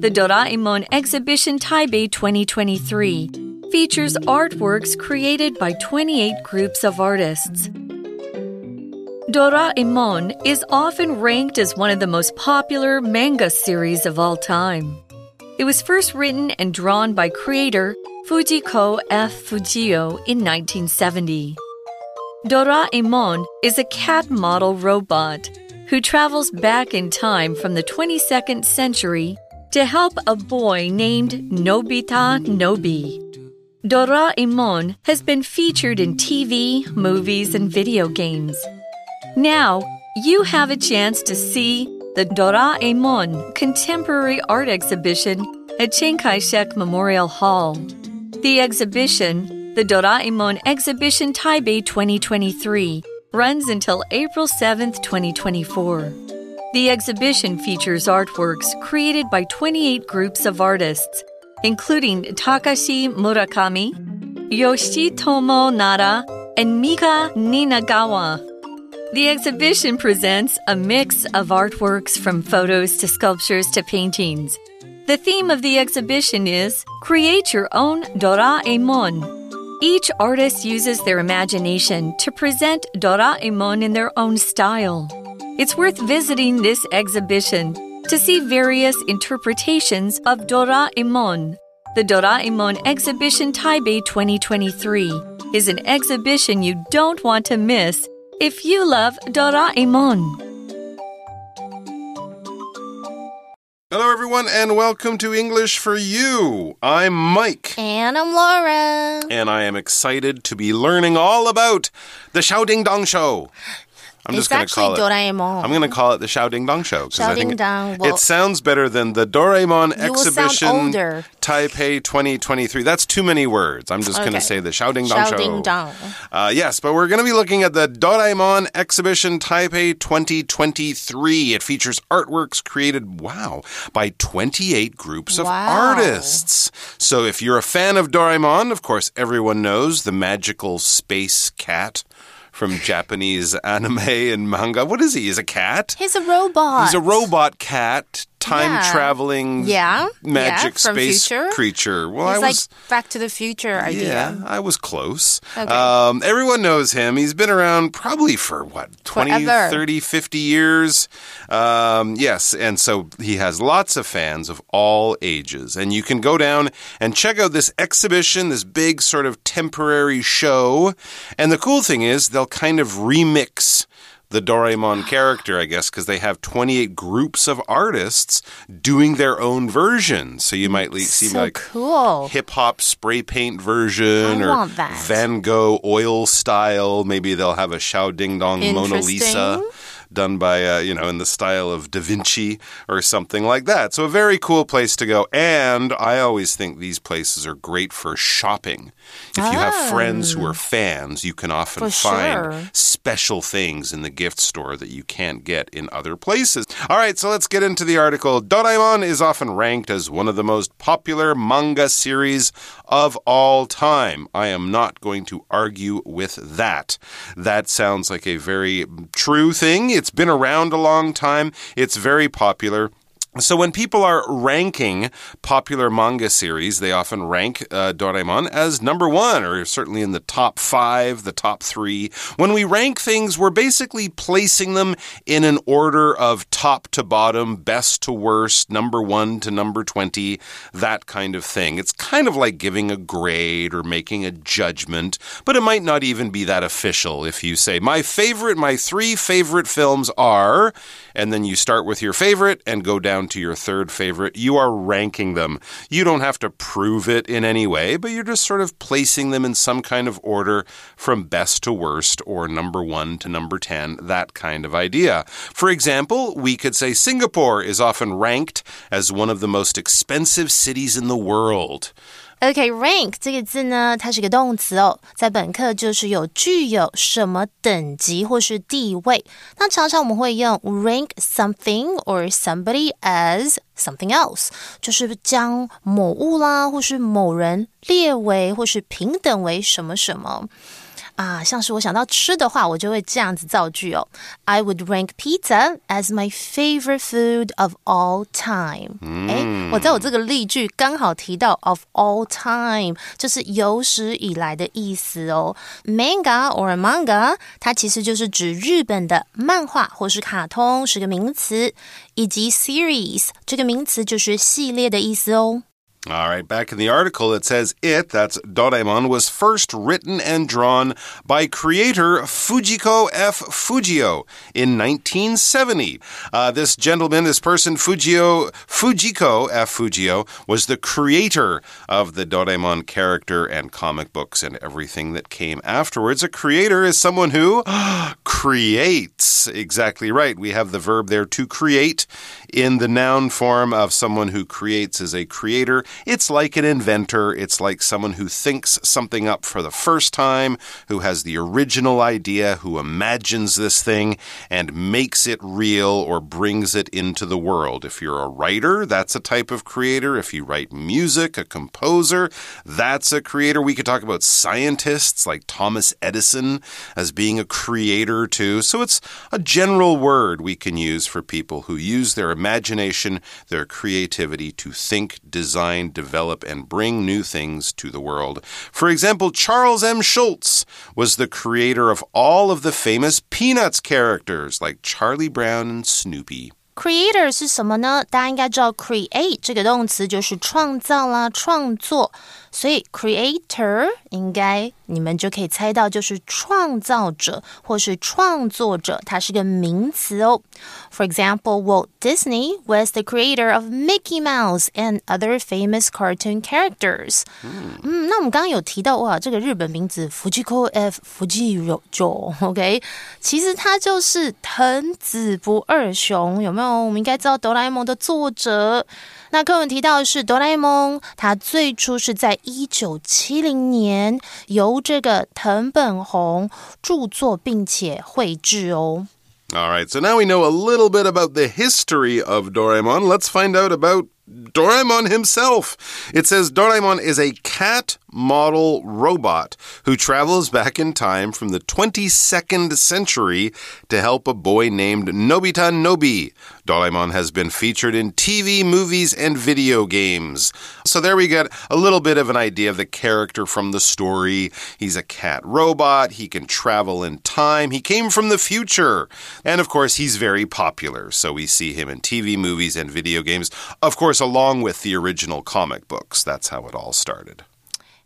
the Doraemon Exhibition Taipei 2023 features artworks created by 28 groups of artists. Doraemon is often ranked as one of the most popular manga series of all time. It was first written and drawn by creator Fujiko F. Fujio in 1970. Doraemon is a cat model robot who travels back in time from the 22nd century to help a boy named Nobita Nobi. Doraemon has been featured in TV, movies, and video games. Now, you have a chance to see the Doraemon Contemporary Art Exhibition at Chiang Kai shek Memorial Hall. The exhibition, the Doraemon Exhibition Taipei 2023, runs until April 7, 2024. The exhibition features artworks created by 28 groups of artists, including Takashi Murakami, Yoshitomo Nara, and Mika Ninagawa. The exhibition presents a mix of artworks from photos to sculptures to paintings. The theme of the exhibition is Create Your Own Doraemon. Each artist uses their imagination to present Doraemon in their own style. It's worth visiting this exhibition to see various interpretations of Doraemon. The Doraemon Exhibition Taipei 2023 is an exhibition you don't want to miss if you love Doraemon. Hello, everyone, and welcome to English for You. I'm Mike. And I'm Laura. And I am excited to be learning all about the Xiao Ding Dong Show. I'm it's just going to call it Doraemon. I'm going to call it the Xiao Ding Dong Show because I think it, well- it sounds better than the Doraemon You will sound Exhibition. Taipei 2023. That's too many words. I'm just going to say the Xiao Ding Dong Show. Ding Dong. Uh, yes, but we're going to be looking at the Doraemon Exhibition Taipei 2023. It features artworks created, wow, by 28 groups of Wow. artists. So if you're a fan of Doraemon, of course, everyone knows the magical space cat from Japanese anime and manga. What is he? He's a cat? He's a robot. He's a robot cat, time Yeah. traveling Yeah, magic yeah, space future. creature. Well, He's I like was Back to the Future idea. yeah, I was close. Okay. Um, everyone knows him. He's been around probably for what, 20, Forever. 30, 50 years. Um, yes, and so he has lots of fans of all ages. And you can go down and check out this exhibition, this big sort of temporary show. And the cool thing is, they'll kind of remix the Doraemon character, I guess, because they have 28 groups of artists doing their own version. So you might see So like cool. hip hop spray paint version I or. Van Gogh oil style. Maybe they'll have a Xiao Ding Dong Mona Lisa. Done by, uh, you know, in the style of Da Vinci or something like that. So a very cool place to go. And I always think these places are great for shopping. If you have friends who are fans, you can often. For find sure. special things in the gift store that you can't get in other places. All right, so let's get into the article. Doraemon is often ranked as one of the most popular manga series of all time. I am not going to argue with that. That sounds like a very true thing. It's been around a long time, it's very popular. So when people are ranking popular manga series, they often rank uh, Doraemon as number one, or certainly in the top five, the top three. When we rank things, we're basically placing them in an order of top to bottom, best to worst, number one to number 20, that kind of thing. It's kind of like giving a grade or making a judgment, but it might not even be that official if you say, my favorite, my three favorite films are, and then you start with your favorite and go down to your third favorite. You are ranking them. You don't have to prove it in any way, but you're just sort of placing them in some kind of order from best to worst or number one to number 10, that kind of idea. For example, we could say Singapore is often ranked as one of the most expensive cities in the world. OK，rank、这个字呢，它是个动词哦，在本课就是有具有什么等级或是地位。那常常我们会用 rank something or somebody as something else，就是将某物啦或是某人列为或是平等为什么什么。啊，像是我想到吃的话，我就会这样子造句哦。I would rank pizza as my favorite food of all time。哎，我在我这个例句刚好提到 of all time，就是有史以来的意思哦。Manga or manga，它其实就是指日本的漫画或是卡通，是个名词，以及 series 这个名词就是系列的意思哦。All right, back in the article, it says it, that's Doraemon, was first written and drawn by creator Fujiko F. Fujio in 1970. Uh, this gentleman, this person, Fujio, Fujiko F. Fujio, was the creator of the Doraemon character and comic books and everything that came afterwards. A creator is someone who creates. Exactly right. We have the verb there to create in the noun form of someone who creates is a creator. It's like an inventor. It's like someone who thinks something up for the first time, who has the original idea, who imagines this thing and makes it real or brings it into the world. If you're a writer, that's a type of creator. If you write music, a composer, that's a creator. We could talk about scientists like Thomas Edison as being a creator too. So it's a general word we can use for people who use their imagination, their creativity to think, design, develop, and bring new things to the world. For example, Charles M. Schulz was the creator of all of the famous Peanuts characters like Charlie Brown and Snoopy. Creator 是什么呢？大家应该知道，create 这个动词就是创造啦、创作，所以 creator 应该你们就可以猜到，就是创造者或是创作者，它是个名词哦。For example, Walt Disney was the creator of Mickey Mouse and other famous cartoon characters。嗯，那我们刚刚有提到哇，这个日本名字 Fujiko F Fujiro，OK，其实它就是藤子不二雄，有没有？我们应该知道哆啦 A 梦的作者。那课文提到的是哆啦 A 梦，它最初是在一九七零年由这个藤本弘著作并且绘制哦。All right, so now we know a little bit about the history of Doraemon. Let's find out about Doraemon himself. It says Doraemon is a cat model robot who travels back in time from the 22nd century to help a boy named Nobita Nobi. Doraemon has been featured in TV, movies, and video games. So there we get a little bit of an idea of the character from the story. He's a cat robot, he can travel in time, he came from the future. And of course, he's very popular. So we see him in TV, movies, and video games. Of course, along with the original comic books. That's how it all started.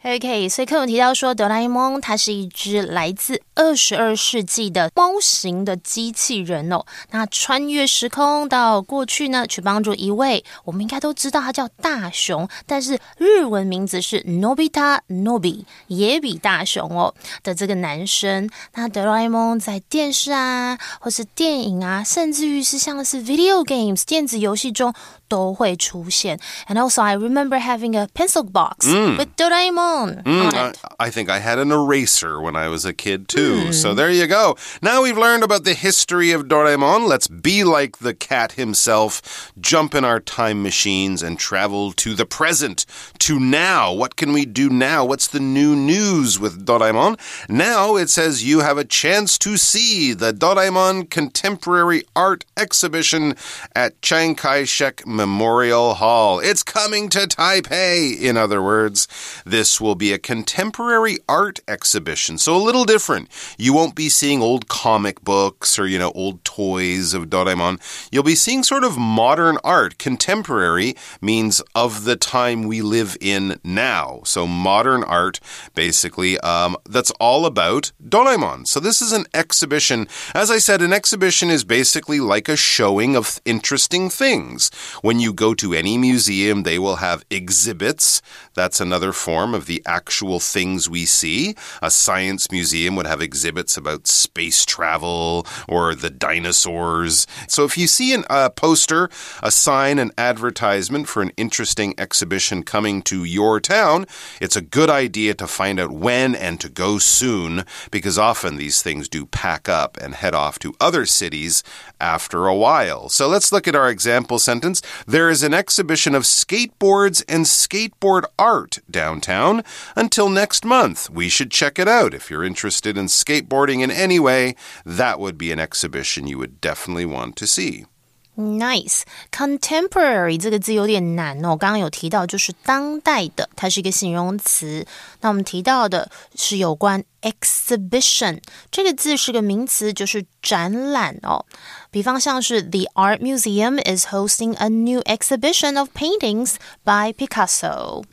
OK，所以课文提到说，哆啦 A 梦它是一只来自二十二世纪的猫型的机器人哦。那穿越时空到过去呢，去帮助一位我们应该都知道他叫大雄，但是日文名字是 Nobita Nobi，野比大雄哦的这个男生。那哆啦 A 梦在电视啊，或是电影啊，甚至于是像是 video games 电子游戏中都会出现。And also I remember having a pencil box with Doraemon. Mm, I, I, think I had an eraser when I was a kid too. Mm. So there you go. Now we've learned about the history of Doraemon. Let's be like the cat himself, jump in our time machines and travel to the present, to now. What can we do now? What's the new news with Doraemon? Now it says you have a chance to see the Doraemon Contemporary Art Exhibition at Chiang Kai shek Memorial Hall. It's coming to Taipei, in other words. This will be a contemporary art exhibition. So a little different. You won't be seeing old comic books or, you know, old toys of Doraemon. You'll be seeing sort of modern art. Contemporary means of the time we live in now. So modern art, basically, um, that's all about Doraemon. So this is an exhibition. As I said, an exhibition is basically like a showing of interesting things. When you go to any museum, they will have exhibits. That's another form of the actual things we see. A science museum would have exhibits about space travel or the dinosaurs. So if you see a poster, a sign, an advertisement for an interesting exhibition coming to your town, it's a good idea to find out when and to go soon because often these things do pack up and head off to other cities after a while. So let's look at our example sentence. There is an exhibition of skateboards and skateboard art downtown. open until next month. We should check it out. If you're interested in skateboarding in any way, that would be an exhibition you would definitely want to see. Nice, contemporary 这个字有点难哦。刚刚有提到，就是当代的，它是一个形容词。那我们提到的是有关 exhibition 这个字是个名词，就是展览哦。比方像是 The Art Museum is hosting a new exhibition of paintings by Picasso.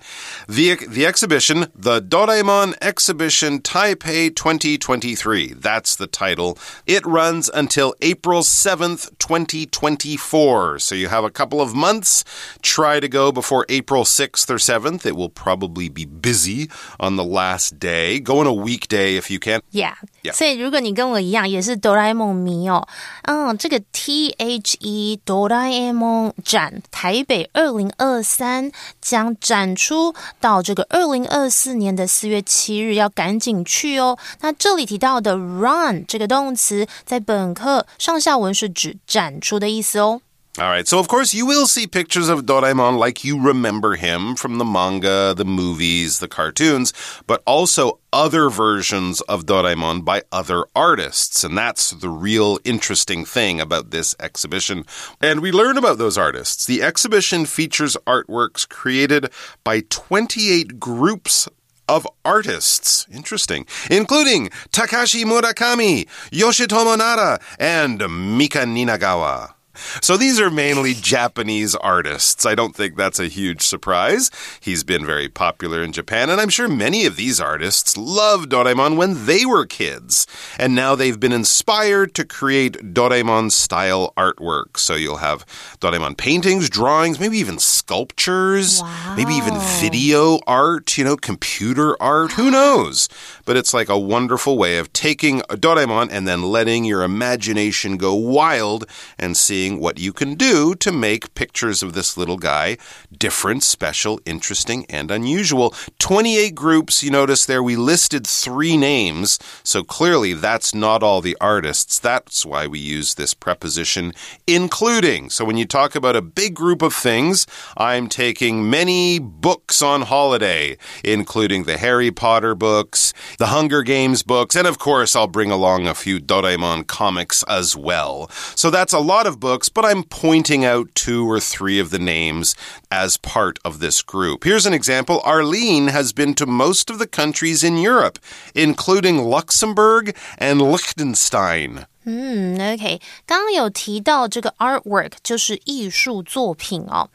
The the exhibition, the Doraemon Exhibition Taipei 2023. That's the title. It runs until April 7th, 2024. So you have a couple of months. Try to go before April 6th or 7th. It will probably be busy on the last day. Go on a weekday if you can. Yeah. yeah. 所以如果你跟我一样也是哆啦 A 梦迷哦，嗯，这个 T H E 哆啦 A 梦展台北二零二三将展出到这个二零二四年的四月七日，要赶紧去哦。那这里提到的 run 这个动词，在本课上下文是指展出的意思哦。All right, so of course you will see pictures of Doraemon like you remember him from the manga, the movies, the cartoons, but also other versions of Doraemon by other artists. And that's the real interesting thing about this exhibition. And we learn about those artists. The exhibition features artworks created by 28 groups of artists. Interesting. Including Takashi Murakami, Yoshitomo Nara, and Mika Ninagawa. So these are mainly Japanese artists. I don't think that's a huge surprise. He's been very popular in Japan, and I'm sure many of these artists loved Doraemon when they were kids. And now they've been inspired to create Doraemon style artwork. So you'll have Doraemon paintings, drawings, maybe even sculptures, wow. maybe even video art, you know, computer art, who knows? But it's like a wonderful way of taking Doraemon and then letting your imagination go wild and seeing seeing what you can do to make pictures of this little guy different, special, interesting, and unusual. 28 groups, you notice there we listed three names, so clearly that's not all the artists. That's why we use this preposition including. So when you talk about a big group of things, I'm taking many books on holiday, including the Harry Potter books, the Hunger Games books, and of course, I'll bring along a few Doraemon comics as well. So that's a lot of books books, but I'm pointing out two or three of the names as part of this group. Here's an example Arlene has been to most of the countries in Europe, including Luxembourg and Liechtenstein. 嗯，OK，刚刚有提到这个 artwork 就是艺术作品哦。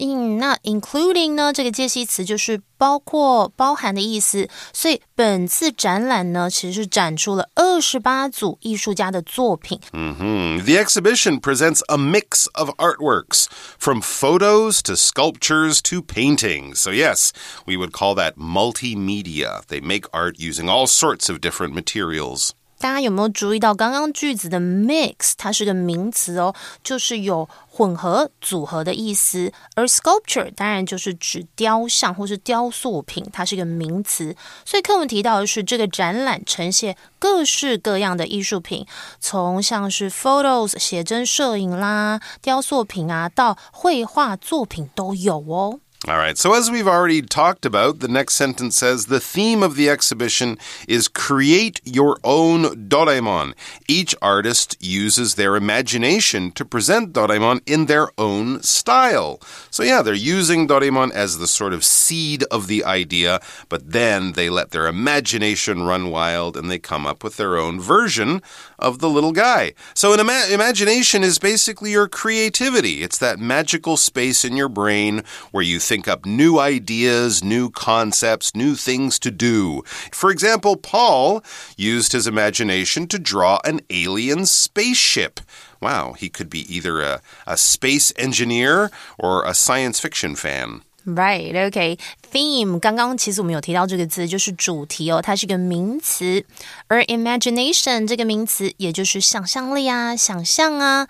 嗯，那 including 呢，这个介系词就是包括、包含的意思。所以本次展览呢，其实是展出了二十八组艺术家的作品。嗯哼，The exhibition presents a mix of artworks from photos to sculptures to paintings. So yes, we would call that multimedia. They make art using all sorts of different materials. 大家有没有注意到刚刚句子的 mix，它是个名词哦，就是有混合、组合的意思。而 sculpture 当然就是指雕像或是雕塑品，它是一个名词。所以课文提到的是这个展览呈现各式各样的艺术品，从像是 photos 写真摄影啦、雕塑品啊，到绘画作品都有哦。All right, so as we've already talked about, the next sentence says the theme of the exhibition is create your own Doraemon. Each artist uses their imagination to present Doraemon in their own style. So, yeah, they're using Doraemon as the sort of seed of the idea, but then they let their imagination run wild and they come up with their own version of the little guy. So, an ima imagination is basically your creativity, it's that magical space in your brain where you think up new ideas, new concepts, new things to do. For example, Paul used his imagination to draw an alien spaceship. Wow, he could be either a, a space engineer or a science fiction fan. Right, OK. Theme，刚刚其实我们有提到这个字，就是主题哦，它是个名词。而 imagination 这个名词，也就是想象力啊、想象啊。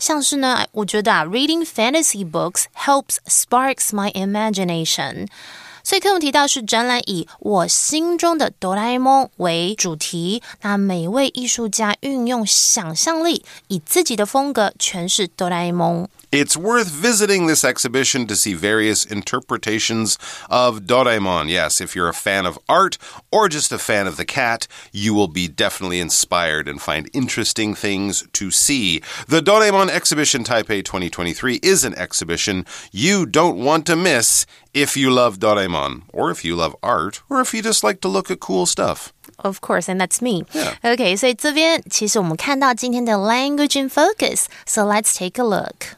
像是呢，我觉得啊，reading fantasy books helps sparks my imagination。所以课文提到是展览以我心中的哆啦 A 梦为主题，那每位艺术家运用想象力，以自己的风格诠释哆啦 A 梦。It's worth visiting this exhibition to see various interpretations of Doraemon. Yes, if you're a fan of art or just a fan of the cat, you will be definitely inspired and find interesting things to see. The Doraemon exhibition Taipei 2023 is an exhibition you don't want to miss if you love Doraemon, or if you love art, or if you just like to look at cool stuff. Of course, and that's me. Yeah. Okay, 所以这边其实我们看到今天的 language in focus. So let's take a look.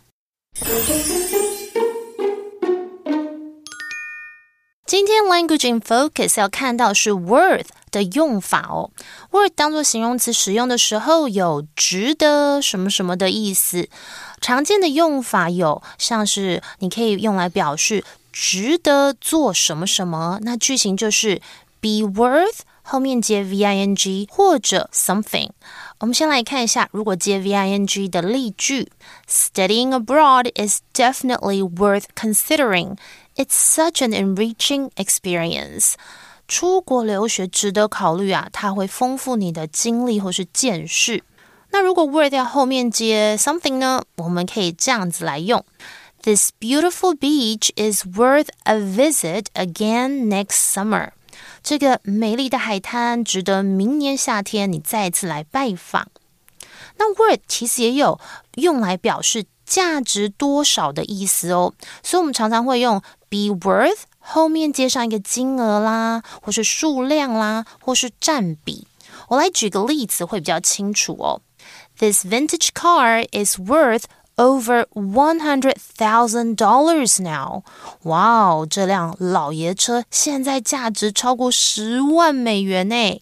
今天 language in focus 要看到是 worth 的用法哦。worth 当做形容词使用的时候，有值得什么什么的意思。常见的用法有像是你可以用来表示值得做什么什么，那句型就是 be worth 后面接 v i n g 或者 something。我们先来看一下，如果接 v i n g 的例句：Studying abroad is definitely worth considering. It's such an enriching experience. 出国留学值得考虑啊，它会丰富你的经历或是见识。那如果 worth 要后面接 something 呢？我们可以这样子来用：This beautiful beach is worth a visit again next summer. 这个美丽的海滩值得明年夏天你再次来拜访。那 worth 其实也有用来表示价值多少的意思哦，所以我们常常会用 be worth 后面接上一个金额啦，或是数量啦，或是占比。我来举个例子会比较清楚哦。This vintage car is worth over one hundred thousand dollars now. 哇哦，这辆老爷车现在价值超过十万美元呢。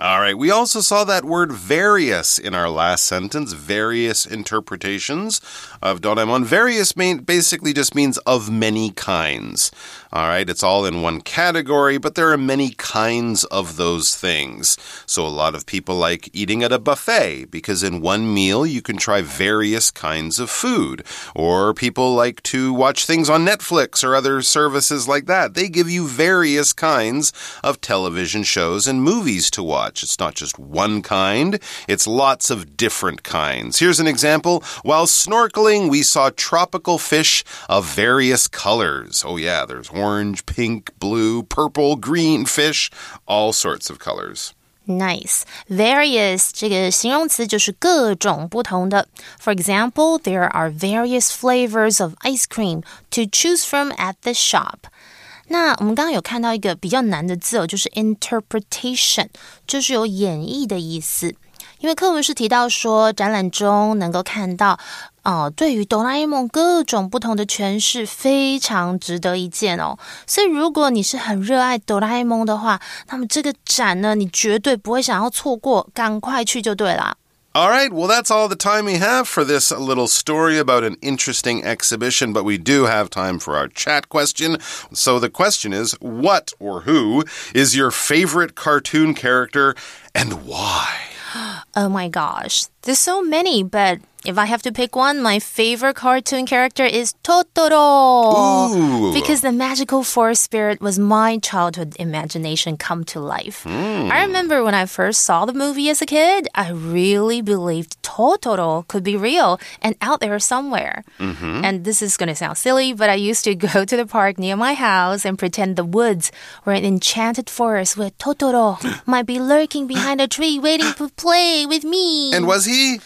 All right, we also saw that word various in our last sentence, various interpretations of Doraemon. Various basically just means of many kinds. All right, it's all in one category, but there are many kinds of those things. So a lot of people like eating at a buffet because in one meal you can try various kinds of food. Or people like to watch things on Netflix or other services like that. They give you various kinds of television shows and movies to watch. It's not just one kind, it's lots of different kinds. Here's an example. While snorkeling, we saw tropical fish of various colors. Oh, yeah, there's orange, pink, blue, purple, green fish, all sorts of colors. Nice. Various 这个形容词就是各种不同的。For example, there are various flavors of ice cream to choose from at the shop. 那我们刚刚有看到一个比较难的字哦，就是 interpretation，就是有演绎的意思。因为课文是提到说，展览中能够看到， 哦、对于哆啦 A 梦各种不同的诠释，非常值得一见哦。所以，如果你是很热爱哆啦 A 梦的话，那么这个展呢，你绝对不会想要错过，赶快去就对啦。 All right, well, that's all the time we have for this little story about an interesting exhibition, but we do have time for our chat question. So the question is what or who is your favorite cartoon character and why? Oh my gosh, there's so many, but if I have to pick one, my favorite cartoon character is Totoro. Ooh. Because the magical forest spirit was my childhood imagination come to life. Hmm. I remember when I first saw the movie as a kid, I really believed Totoro could be real and out there somewhere. Mm-hmm. And this is going to sound silly, but I used to go to the park near my house and pretend the woods were an enchanted forest where Totoro might be lurking behind a tree waiting to play with me. And was he?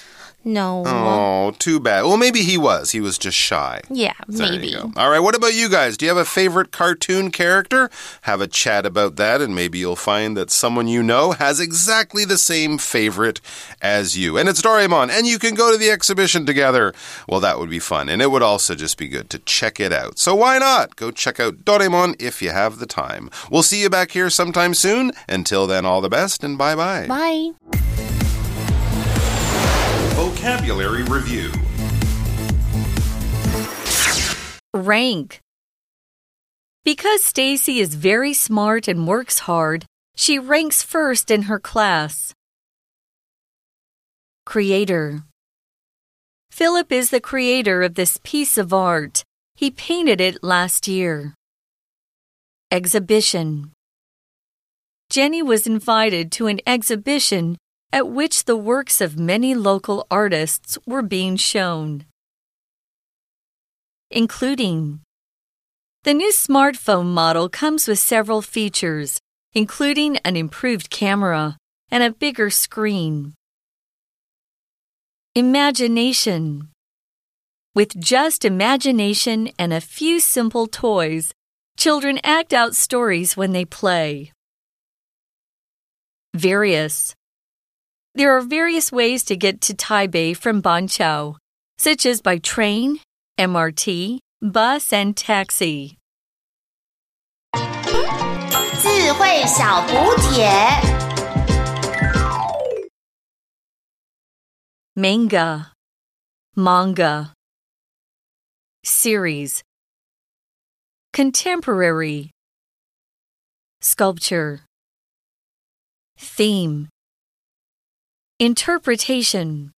No. Oh, too bad. Well, maybe he was. He was just shy. Yeah, There maybe. All right, what about you guys? Do you have a favorite cartoon character? Have a chat about that, and maybe you'll find that someone you know has exactly the same favorite as you. And it's Doraemon, and you can go to the exhibition together. Well, that would be fun, and it would also just be good to check it out. So why not? Go check out Doraemon if you have the time. We'll see you back here sometime soon. Until then, all the best, and bye bye. Bye. Vocabulary Review Rank. Because Stacy is very smart and works hard, she ranks first in her class. Creator. Philip is the creator of this piece of art. He painted it last year. Exhibition. Jenny was invited to an exhibition at which the works of many local artists were being shown, including the new smartphone model comes with several features, including an improved camera and a bigger screen. Imagination. With just imagination and a few simple toys, children act out stories when they play. Various. There are various ways to get to Taipei from Banqiao, such as by train, MRT, bus, and taxi. 智慧小补帖。Manga, manga, series, contemporary, sculpture, theme. Interpretation